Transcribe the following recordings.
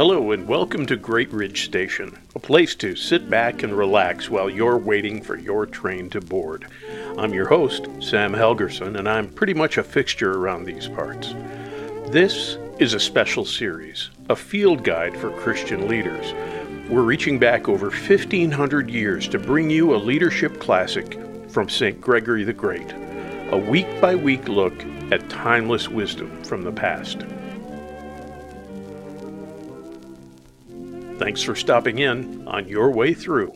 Hello and welcome to Great Ridge Station, a place to sit back and relax while you're waiting for your train to board. I'm your host, Sam Helgerson, and I'm pretty much a fixture around these parts. This is a special series, a field guide for Christian leaders. We're reaching back over 1,500 years to bring you a leadership classic from St. Gregory the Great, a week by week look at timeless wisdom from the past. Thanks for stopping in on your way through.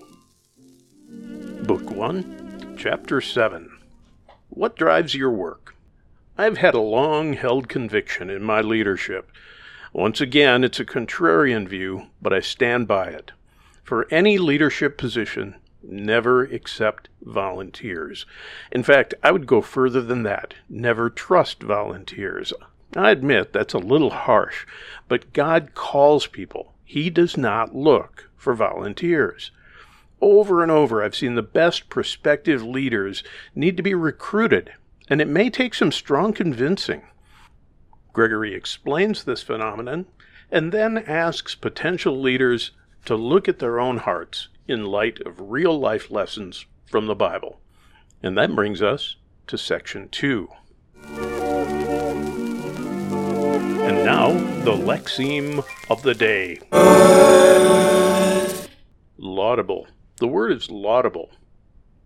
Book 1, Chapter 7 What Drives Your Work? I've had a long held conviction in my leadership. Once again, it's a contrarian view, but I stand by it. For any leadership position, never accept volunteers. In fact, I would go further than that. Never trust volunteers. I admit that's a little harsh, but God calls people. He does not look for volunteers. Over and over, I've seen the best prospective leaders need to be recruited, and it may take some strong convincing. Gregory explains this phenomenon and then asks potential leaders to look at their own hearts in light of real life lessons from the Bible. And that brings us to section 2. And now, the lexeme of the day. Laudable. The word is laudable.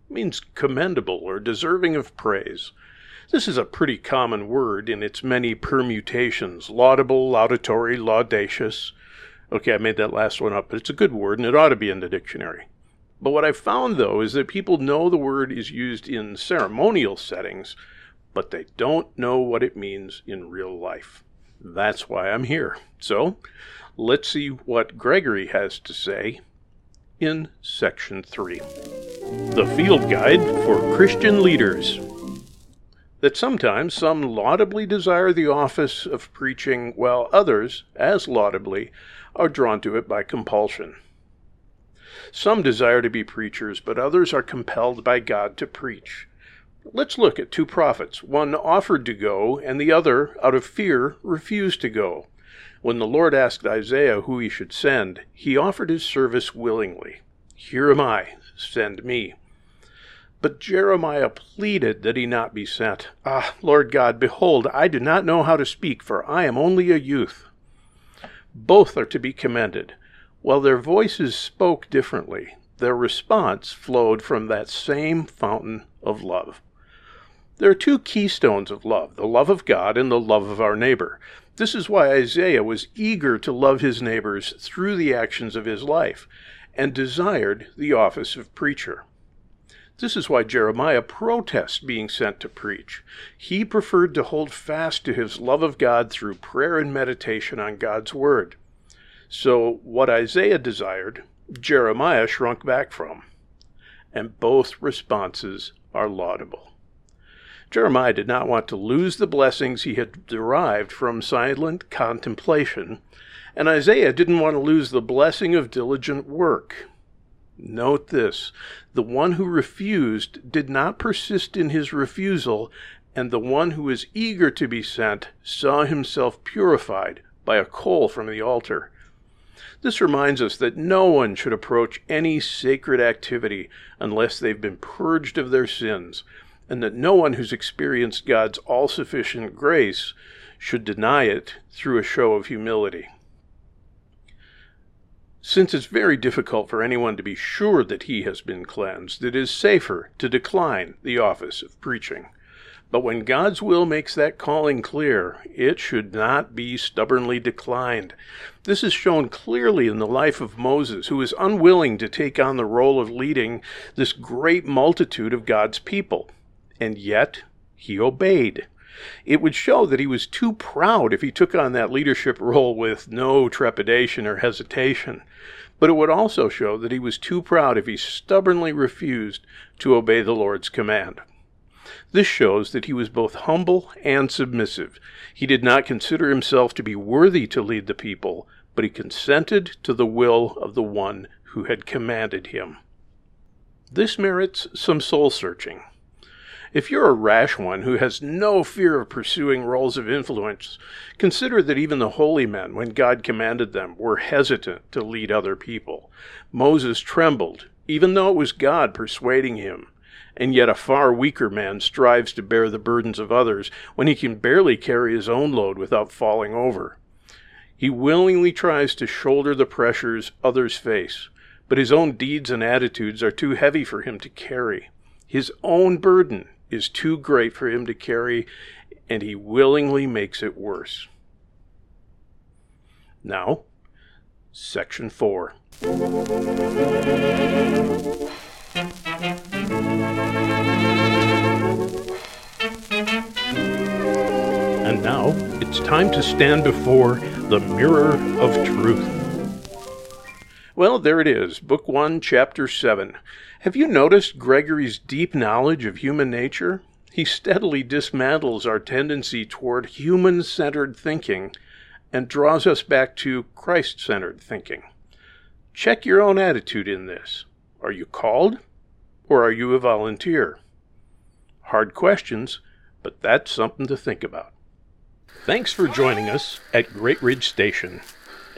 It means commendable or deserving of praise. This is a pretty common word in its many permutations laudable, laudatory, laudacious. Okay, I made that last one up, but it's a good word and it ought to be in the dictionary. But what I've found, though, is that people know the word is used in ceremonial settings, but they don't know what it means in real life. That's why I'm here. So let's see what Gregory has to say in section 3. The Field Guide for Christian Leaders. That sometimes some laudably desire the office of preaching, while others, as laudably, are drawn to it by compulsion. Some desire to be preachers, but others are compelled by God to preach. Let's look at two prophets. One offered to go, and the other, out of fear, refused to go. When the Lord asked Isaiah who he should send, he offered his service willingly. Here am I, send me. But Jeremiah pleaded that he not be sent. Ah, Lord God, behold, I do not know how to speak, for I am only a youth. Both are to be commended. While their voices spoke differently, their response flowed from that same fountain of love. There are two keystones of love the love of God and the love of our neighbor. This is why Isaiah was eager to love his neighbors through the actions of his life and desired the office of preacher. This is why Jeremiah protests being sent to preach. He preferred to hold fast to his love of God through prayer and meditation on God's Word. So, what Isaiah desired, Jeremiah shrunk back from. And both responses are laudable. Jeremiah did not want to lose the blessings he had derived from silent contemplation, and Isaiah didn't want to lose the blessing of diligent work. Note this the one who refused did not persist in his refusal, and the one who was eager to be sent saw himself purified by a coal from the altar. This reminds us that no one should approach any sacred activity unless they've been purged of their sins and that no one who's experienced God's all sufficient grace should deny it through a show of humility. Since it's very difficult for anyone to be sure that he has been cleansed, it is safer to decline the office of preaching. But when God's will makes that calling clear, it should not be stubbornly declined. This is shown clearly in the life of Moses, who is unwilling to take on the role of leading this great multitude of God's people and yet he obeyed. It would show that he was too proud if he took on that leadership role with no trepidation or hesitation. But it would also show that he was too proud if he stubbornly refused to obey the Lord's command. This shows that he was both humble and submissive. He did not consider himself to be worthy to lead the people, but he consented to the will of the one who had commanded him. This merits some soul searching. If you're a rash one who has no fear of pursuing roles of influence, consider that even the holy men, when God commanded them, were hesitant to lead other people. Moses trembled, even though it was God persuading him. And yet a far weaker man strives to bear the burdens of others when he can barely carry his own load without falling over. He willingly tries to shoulder the pressures others face, but his own deeds and attitudes are too heavy for him to carry. His own burden is too great for him to carry, and he willingly makes it worse. Now, Section 4. And now it's time to stand before the mirror of truth. Well, there it is, Book 1, Chapter 7. Have you noticed Gregory's deep knowledge of human nature? He steadily dismantles our tendency toward human centered thinking and draws us back to Christ centered thinking. Check your own attitude in this. Are you called or are you a volunteer? Hard questions, but that's something to think about. Thanks for joining us at Great Ridge Station.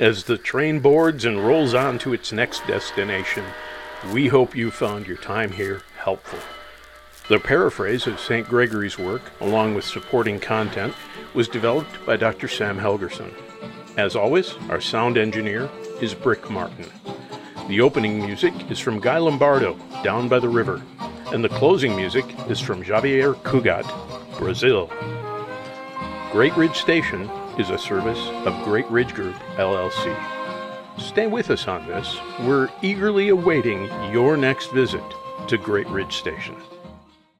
As the train boards and rolls on to its next destination, we hope you found your time here helpful. The paraphrase of St. Gregory's work, along with supporting content, was developed by Dr. Sam Helgerson. As always, our sound engineer is Brick Martin. The opening music is from Guy Lombardo, Down by the River, and the closing music is from Xavier Cugat, Brazil. Great Ridge Station is a service of Great Ridge Group, LLC. Stay with us on this. We're eagerly awaiting your next visit to Great Ridge Station.